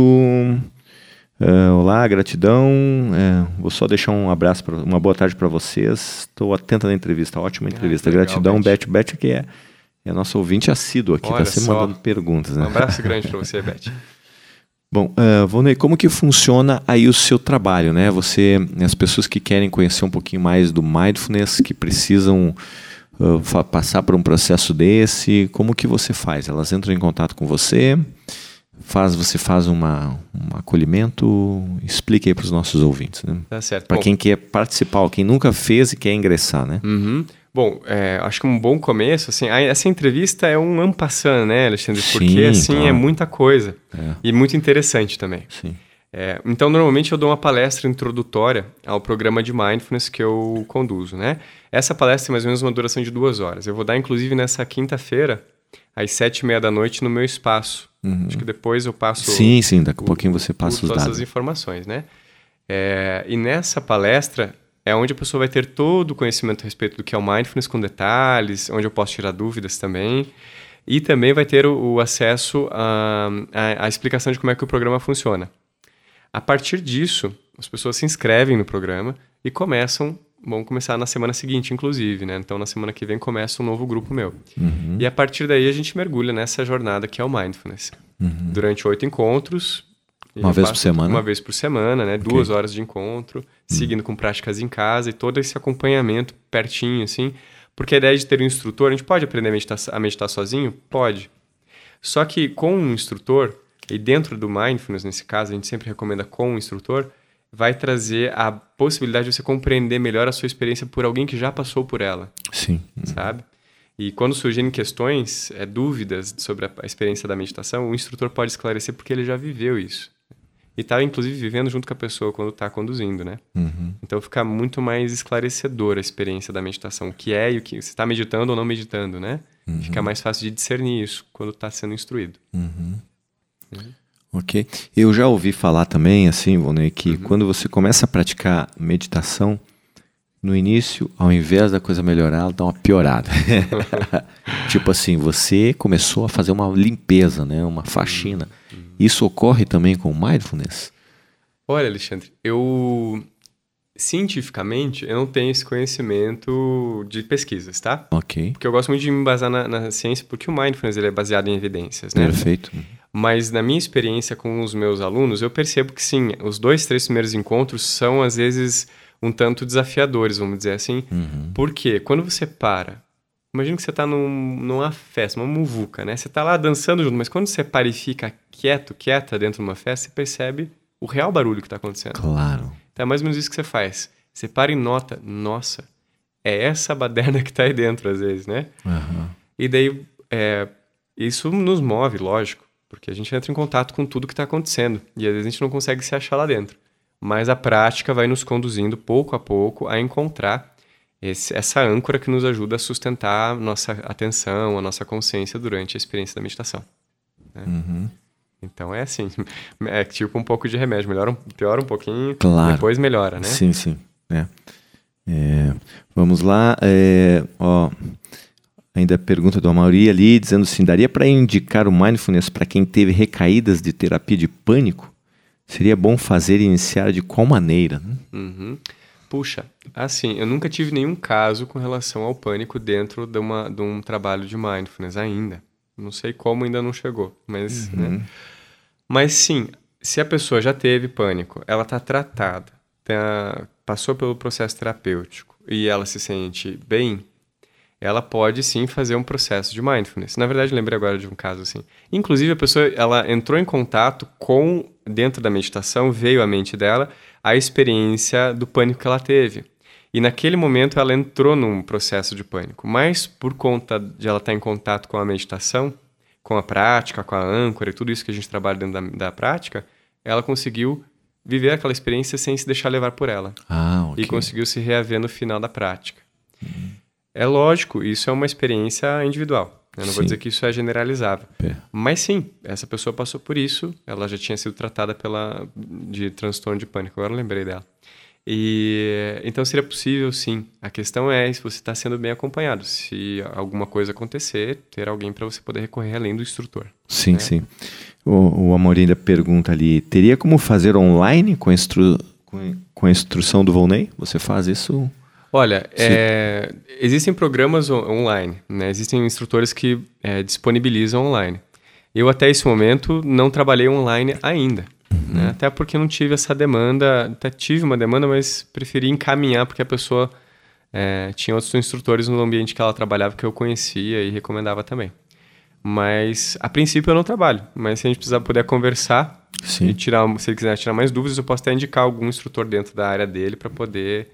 Uh, olá, gratidão. É, vou só deixar um abraço, pra, uma boa tarde para vocês. Estou atenta na entrevista, ótima ah, entrevista. Ah, legal, gratidão, Beth. Beth, que é, é nosso ouvinte assíduo aqui, está sempre mandando perguntas. Né? Um abraço <laughs> grande para você, Beth. Bom, uh, Vonei, como que funciona aí o seu trabalho, né? Você, as pessoas que querem conhecer um pouquinho mais do mindfulness, que precisam uh, passar por um processo desse, como que você faz? Elas entram em contato com você? faz você faz uma, um acolhimento explique aí para os nossos ouvintes né? tá certo para quem quer participar quem nunca fez e quer ingressar né uhum. Bom é, acho que um bom começo assim essa entrevista é um ampassando né Alexandre porque Sim, assim claro. é muita coisa é. e muito interessante também Sim. É, então normalmente eu dou uma palestra introdutória ao programa de mindfulness que eu conduzo né essa palestra tem mais ou menos uma duração de duas horas eu vou dar inclusive nessa quinta-feira às sete e meia da noite no meu espaço. Uhum. Acho que depois eu passo. Sim, sim, daqui a pouquinho você passa os dados. Todas as informações, né? É, e nessa palestra é onde a pessoa vai ter todo o conhecimento a respeito do que é o mindfulness com detalhes, onde eu posso tirar dúvidas também. E também vai ter o, o acesso à explicação de como é que o programa funciona. A partir disso, as pessoas se inscrevem no programa e começam vão começar na semana seguinte, inclusive, né? Então, na semana que vem começa um novo grupo meu. Uhum. E a partir daí a gente mergulha nessa jornada que é o Mindfulness. Uhum. Durante oito encontros. Uma vez por semana? Uma vez por semana, né? Okay. Duas horas de encontro. Seguindo com práticas em casa e todo esse acompanhamento pertinho, assim. Porque a ideia de ter um instrutor, a gente pode aprender a meditar, a meditar sozinho? Pode. Só que com um instrutor, e dentro do Mindfulness, nesse caso, a gente sempre recomenda com um instrutor, vai trazer a possibilidade de você compreender melhor a sua experiência por alguém que já passou por ela. Sim. Sabe? E quando surgirem questões, é, dúvidas sobre a experiência da meditação, o instrutor pode esclarecer porque ele já viveu isso. E está, inclusive, vivendo junto com a pessoa quando está conduzindo, né? Uhum. Então fica muito mais esclarecedora a experiência da meditação. O que é e o que você está meditando ou não meditando, né? Uhum. Fica mais fácil de discernir isso quando está sendo instruído. Uhum. uhum. Ok. Eu já ouvi falar também, assim, Vonei, que uhum. quando você começa a praticar meditação, no início, ao invés da coisa melhorar, ela dá uma piorada. <laughs> <laughs> tipo assim, você começou a fazer uma limpeza, né? uma faxina. Isso ocorre também com mindfulness? Olha, Alexandre, eu cientificamente eu não tenho esse conhecimento de pesquisas, tá? Ok. Porque eu gosto muito de me embasar na, na ciência, porque o mindfulness ele é baseado em evidências, né? Perfeito. Mas na minha experiência com os meus alunos, eu percebo que sim, os dois, três primeiros encontros são às vezes um tanto desafiadores, vamos dizer assim. Uhum. Porque quando você para, imagina que você está num, numa festa, uma muvuca, né? Você está lá dançando junto, mas quando você para e fica quieto, quieta dentro de uma festa, você percebe o real barulho que está acontecendo. Claro. Então é mais ou menos isso que você faz. Você para e nota, nossa, é essa baderna que está aí dentro às vezes, né? Uhum. E daí, é, isso nos move, lógico. Porque a gente entra em contato com tudo que está acontecendo e às vezes a gente não consegue se achar lá dentro. Mas a prática vai nos conduzindo pouco a pouco a encontrar esse, essa âncora que nos ajuda a sustentar a nossa atenção, a nossa consciência durante a experiência da meditação. Né? Uhum. Então é assim, <laughs> é tipo um pouco de remédio, melhora, piora um pouquinho, claro. depois melhora, né? Sim, sim. É. É, vamos lá, é, ó, Ainda pergunta do Amauri ali, dizendo assim: daria para indicar o mindfulness para quem teve recaídas de terapia de pânico? Seria bom fazer e iniciar de qual maneira? Uhum. Puxa, assim, eu nunca tive nenhum caso com relação ao pânico dentro de, uma, de um trabalho de mindfulness ainda. Não sei como ainda não chegou, mas, uhum. né? Mas sim, se a pessoa já teve pânico, ela está tratada, tá, passou pelo processo terapêutico e ela se sente bem, ela pode sim fazer um processo de mindfulness. Na verdade, lembrei agora de um caso assim. Inclusive, a pessoa ela entrou em contato com, dentro da meditação, veio à mente dela a experiência do pânico que ela teve. E naquele momento ela entrou num processo de pânico. Mas por conta de ela estar em contato com a meditação, com a prática, com a âncora e tudo isso que a gente trabalha dentro da, da prática, ela conseguiu viver aquela experiência sem se deixar levar por ela. Ah, okay. E conseguiu se reaver no final da prática. Uhum. É lógico, isso é uma experiência individual. Eu não sim. vou dizer que isso é generalizável. É. Mas sim, essa pessoa passou por isso, ela já tinha sido tratada pela, de transtorno de pânico, agora eu lembrei dela. E então seria possível, sim. A questão é se você está sendo bem acompanhado. Se alguma coisa acontecer, ter alguém para você poder recorrer além do instrutor. Sim, né? sim. O, o Amorim pergunta ali: teria como fazer online com instru, com, com a instrução do Volney? Você faz isso Olha, é, existem programas online, né? existem instrutores que é, disponibilizam online. Eu até esse momento não trabalhei online ainda, uhum. né? até porque não tive essa demanda, até tive uma demanda, mas preferi encaminhar porque a pessoa é, tinha outros instrutores no ambiente que ela trabalhava que eu conhecia e recomendava também. Mas a princípio eu não trabalho, mas se a gente precisar poder conversar Sim. e tirar, se ele quiser tirar mais dúvidas, eu posso até indicar algum instrutor dentro da área dele para poder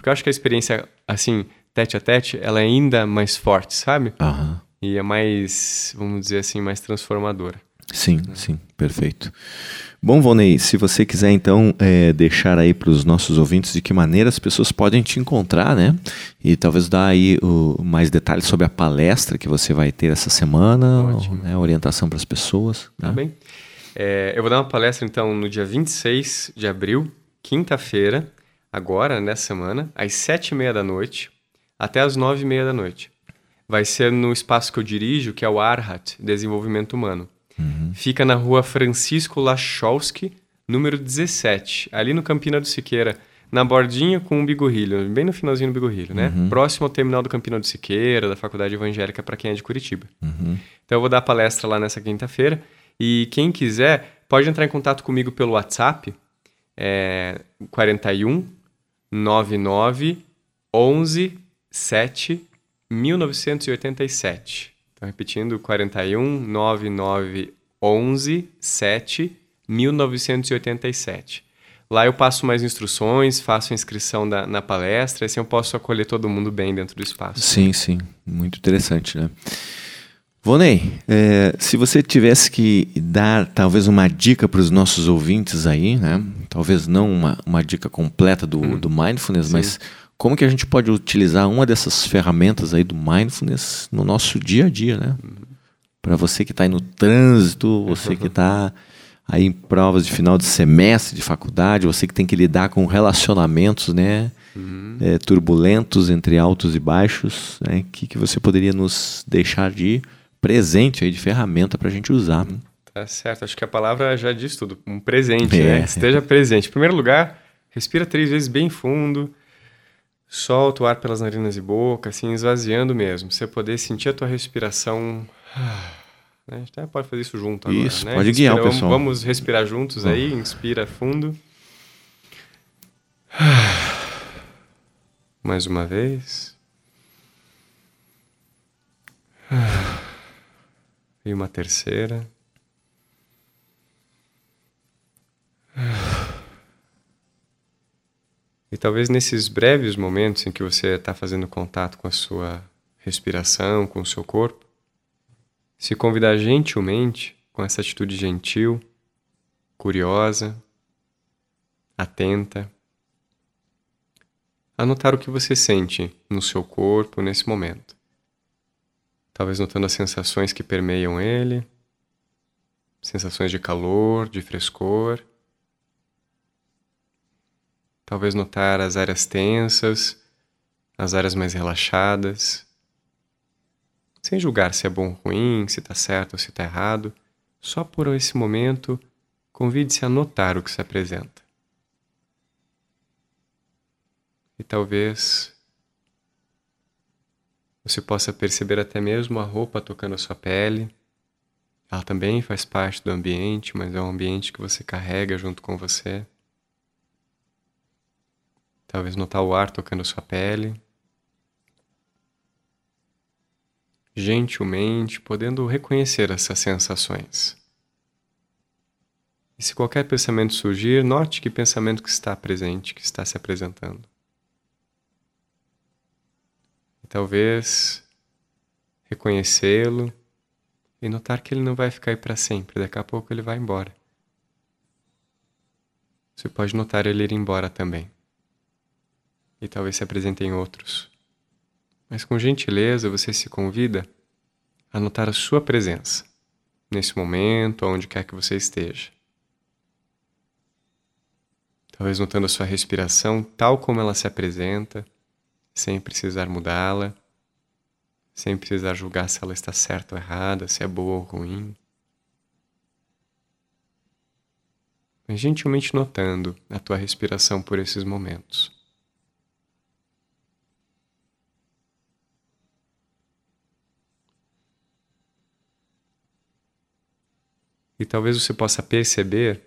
porque eu acho que a experiência, assim, tete a tete, ela é ainda mais forte, sabe? Uhum. E é mais, vamos dizer assim, mais transformadora. Sim, sim, perfeito. Bom, Vonei, se você quiser então é, deixar aí para os nossos ouvintes de que maneira as pessoas podem te encontrar, né? E talvez dar aí o, mais detalhes sobre a palestra que você vai ter essa semana, né? orientação para as pessoas. Tá né? bem. É, eu vou dar uma palestra então no dia 26 de abril, quinta-feira, agora, nessa semana, às sete e meia da noite até às nove e meia da noite. Vai ser no espaço que eu dirijo, que é o Arhat, Desenvolvimento Humano. Uhum. Fica na rua Francisco Lachowski, número 17, ali no Campina do Siqueira, na bordinha com o Bigorrilho, bem no finalzinho do Bigorrilho, né? Uhum. Próximo ao terminal do Campina do Siqueira, da Faculdade Evangélica para quem é de Curitiba. Uhum. Então eu vou dar palestra lá nessa quinta-feira e quem quiser pode entrar em contato comigo pelo WhatsApp, é 41 99 11 7 1987. Então, repetindo, 41 99 11 7 1987. Lá eu passo mais instruções, faço a inscrição da, na palestra, assim eu posso acolher todo mundo bem dentro do espaço. Sim, sim. Muito interessante, né? Vonei, é, se você tivesse que dar talvez uma dica para os nossos ouvintes aí, né? Talvez não uma, uma dica completa do, hum. do mindfulness, Sim. mas como que a gente pode utilizar uma dessas ferramentas aí do mindfulness no nosso dia a dia, né? Uhum. Para você que está aí no trânsito, você que está <laughs> aí em provas de final de semestre de faculdade, você que tem que lidar com relacionamentos, né? Uhum. É, turbulentos entre altos e baixos, né? O que, que você poderia nos deixar de presente aí de ferramenta para a gente usar. Né? Tá certo, acho que a palavra já diz tudo. Um presente, é, né? Esteja presente. Em primeiro lugar, respira três vezes bem fundo, solta o ar pelas narinas e boca, assim, esvaziando mesmo. Você poder sentir a tua respiração. <sighs> Né? A gente até pode fazer isso junto agora, isso, né? pode guiar o pessoal. Vamos respirar juntos aí, inspira fundo. <sighs> Mais uma vez. E uma terceira. E talvez nesses breves momentos em que você está fazendo contato com a sua respiração, com o seu corpo, se convidar gentilmente, com essa atitude gentil, curiosa, atenta, a notar o que você sente no seu corpo nesse momento talvez notando as sensações que permeiam ele, sensações de calor, de frescor. Talvez notar as áreas tensas, as áreas mais relaxadas, sem julgar se é bom ou ruim, se está certo ou se está errado, só por esse momento convide-se a notar o que se apresenta. talvez você possa perceber até mesmo a roupa tocando a sua pele. Ela também faz parte do ambiente, mas é um ambiente que você carrega junto com você. Talvez notar o ar tocando a sua pele. Gentilmente, podendo reconhecer essas sensações. E se qualquer pensamento surgir, note que pensamento que está presente, que está se apresentando. E talvez reconhecê-lo e notar que ele não vai ficar aí para sempre, daqui a pouco ele vai embora. Você pode notar ele ir embora também. E talvez se apresentem outros. Mas com gentileza você se convida a notar a sua presença nesse momento, onde quer que você esteja. Talvez notando a sua respiração tal como ela se apresenta, sem precisar mudá-la, sem precisar julgar se ela está certa ou errada, se é boa ou ruim. Mas gentilmente notando a tua respiração por esses momentos. E talvez você possa perceber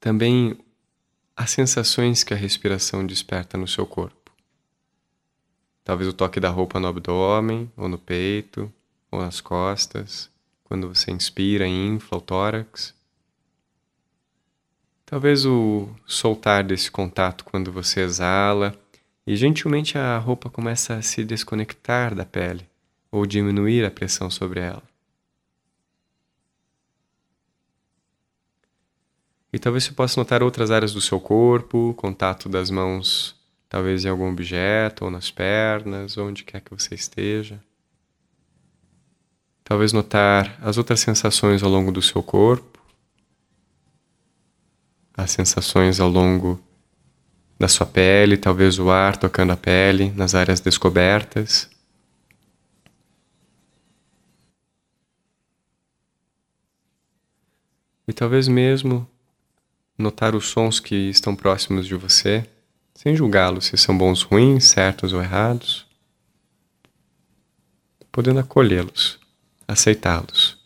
também as sensações que a respiração desperta no seu corpo. Talvez o toque da roupa no abdômen, ou no peito, ou nas costas, quando você inspira infla o tórax. Talvez o soltar desse contato quando você exala e gentilmente a roupa começa a se desconectar da pele ou diminuir a pressão sobre ela. E talvez você possa notar outras áreas do seu corpo, contato das mãos, talvez em algum objeto, ou nas pernas, onde quer que você esteja. Talvez notar as outras sensações ao longo do seu corpo, as sensações ao longo da sua pele, talvez o ar tocando a pele nas áreas descobertas. E talvez mesmo notar os sons que estão próximos de você, sem julgá-los se são bons, ruins, certos ou errados, podendo acolhê-los, aceitá-los.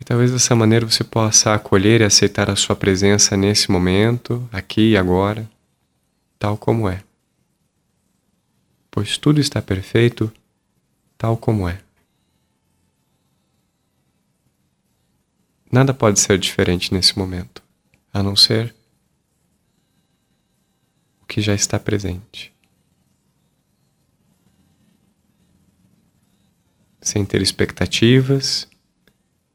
E talvez dessa maneira você possa acolher e aceitar a sua presença nesse momento, aqui e agora, tal como é. Pois tudo está perfeito tal como é. Nada pode ser diferente nesse momento, a não ser que já está presente. Sem ter expectativas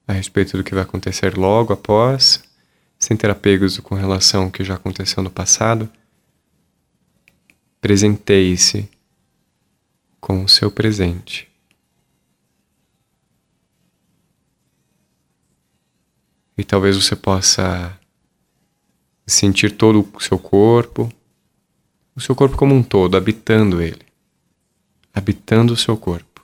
a respeito do que vai acontecer logo após, sem ter apegos com relação ao que já aconteceu no passado, presenteie-se com o seu presente. E talvez você possa sentir todo o seu corpo, o seu corpo como um todo, habitando ele, habitando o seu corpo.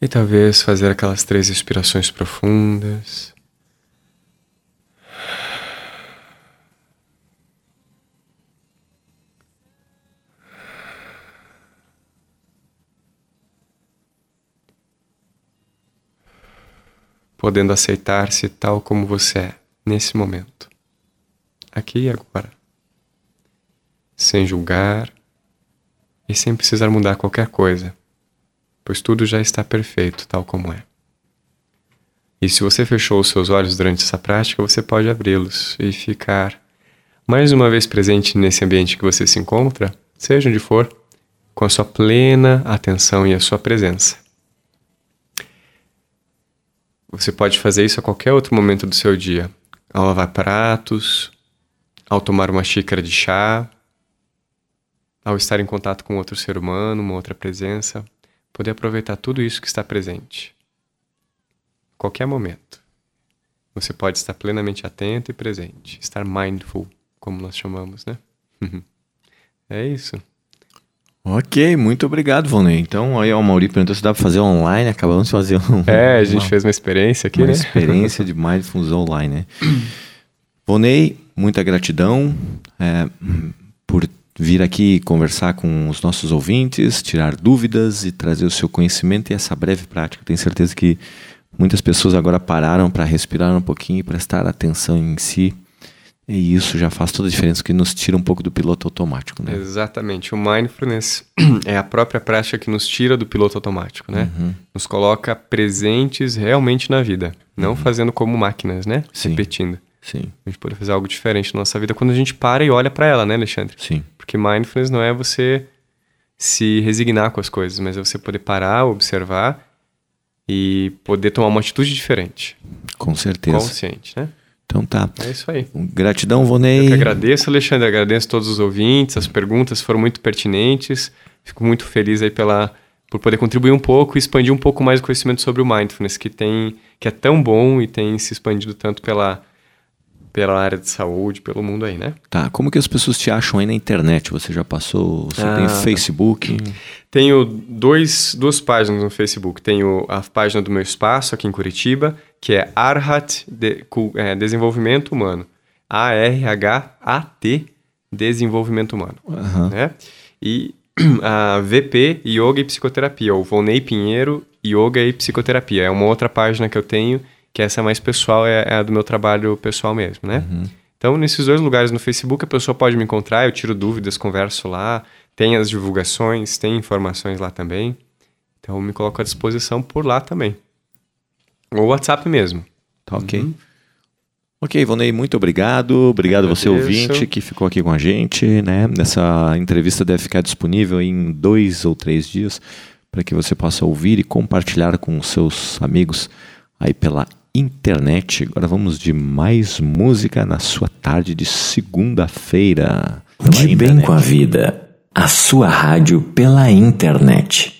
E talvez fazer aquelas três respirações profundas. podendo aceitar-se tal como você é, nesse momento, aqui e agora, sem julgar e sem precisar mudar qualquer coisa, pois tudo já está perfeito tal como é. E se você fechou os seus olhos durante essa prática, você pode abri-los e ficar mais uma vez presente nesse ambiente que você se encontra, seja onde for, com a sua plena atenção e a sua presença. Você pode fazer isso a qualquer outro momento do seu dia. Ao lavar pratos, ao tomar uma xícara de chá, ao estar em contato com outro ser humano, uma outra presença. Poder aproveitar tudo isso que está presente. Qualquer momento. Você pode estar plenamente atento e presente. Estar mindful, como nós chamamos, né? <laughs> é isso. Ok, muito obrigado, Vonei. Então, aí o Mauri perguntou se dá para fazer online, acabamos de fazer um, É, a gente uma, fez uma experiência aqui, uma né? Uma experiência de Mindfulness online, né? <clears throat> Vonei, muita gratidão é, por vir aqui conversar com os nossos ouvintes, tirar dúvidas e trazer o seu conhecimento e essa breve prática. Tenho certeza que muitas pessoas agora pararam para respirar um pouquinho e prestar atenção em si e isso já faz toda a diferença, que nos tira um pouco do piloto automático, né? Exatamente. O mindfulness <clears throat> é a própria prática que nos tira do piloto automático, né? Uhum. Nos coloca presentes realmente na vida, não uhum. fazendo como máquinas, né? Sim. Repetindo. Sim. A gente pode fazer algo diferente na nossa vida quando a gente para e olha para ela, né, Alexandre? Sim. Porque mindfulness não é você se resignar com as coisas, mas é você poder parar, observar e poder tomar uma atitude diferente. Com certeza. Consciente, né? Então tá. É isso aí. Gratidão, Vonei. Eu que agradeço, Alexandre. Agradeço a todos os ouvintes. As perguntas foram muito pertinentes. Fico muito feliz aí pela, por poder contribuir um pouco e expandir um pouco mais o conhecimento sobre o mindfulness, que, tem, que é tão bom e tem se expandido tanto pela, pela área de saúde, pelo mundo aí, né? Tá. Como que as pessoas te acham aí na internet? Você já passou? Você ah, tem Facebook? Tenho dois, duas páginas no Facebook. Tenho a página do meu espaço aqui em Curitiba que é Arhat de, é, Desenvolvimento Humano. A-R-H-A-T Desenvolvimento Humano. Uhum. Né? E <clears throat> a VP Yoga e Psicoterapia, ou Volney Pinheiro Yoga e Psicoterapia. É uma outra página que eu tenho, que essa é mais pessoal, é, é a do meu trabalho pessoal mesmo, né? Uhum. Então, nesses dois lugares no Facebook, a pessoa pode me encontrar, eu tiro dúvidas, converso lá, tem as divulgações, tem informações lá também. Então, eu me coloco à disposição por lá também. Ou WhatsApp mesmo. Tá ok. Uhum. Ok, Ivonei, muito obrigado. Obrigado você, ouvinte, que ficou aqui com a gente. Né? Essa entrevista deve ficar disponível em dois ou três dias para que você possa ouvir e compartilhar com seus amigos aí pela internet. Agora vamos de mais música na sua tarde de segunda-feira. De bem com a vida, a sua rádio pela internet.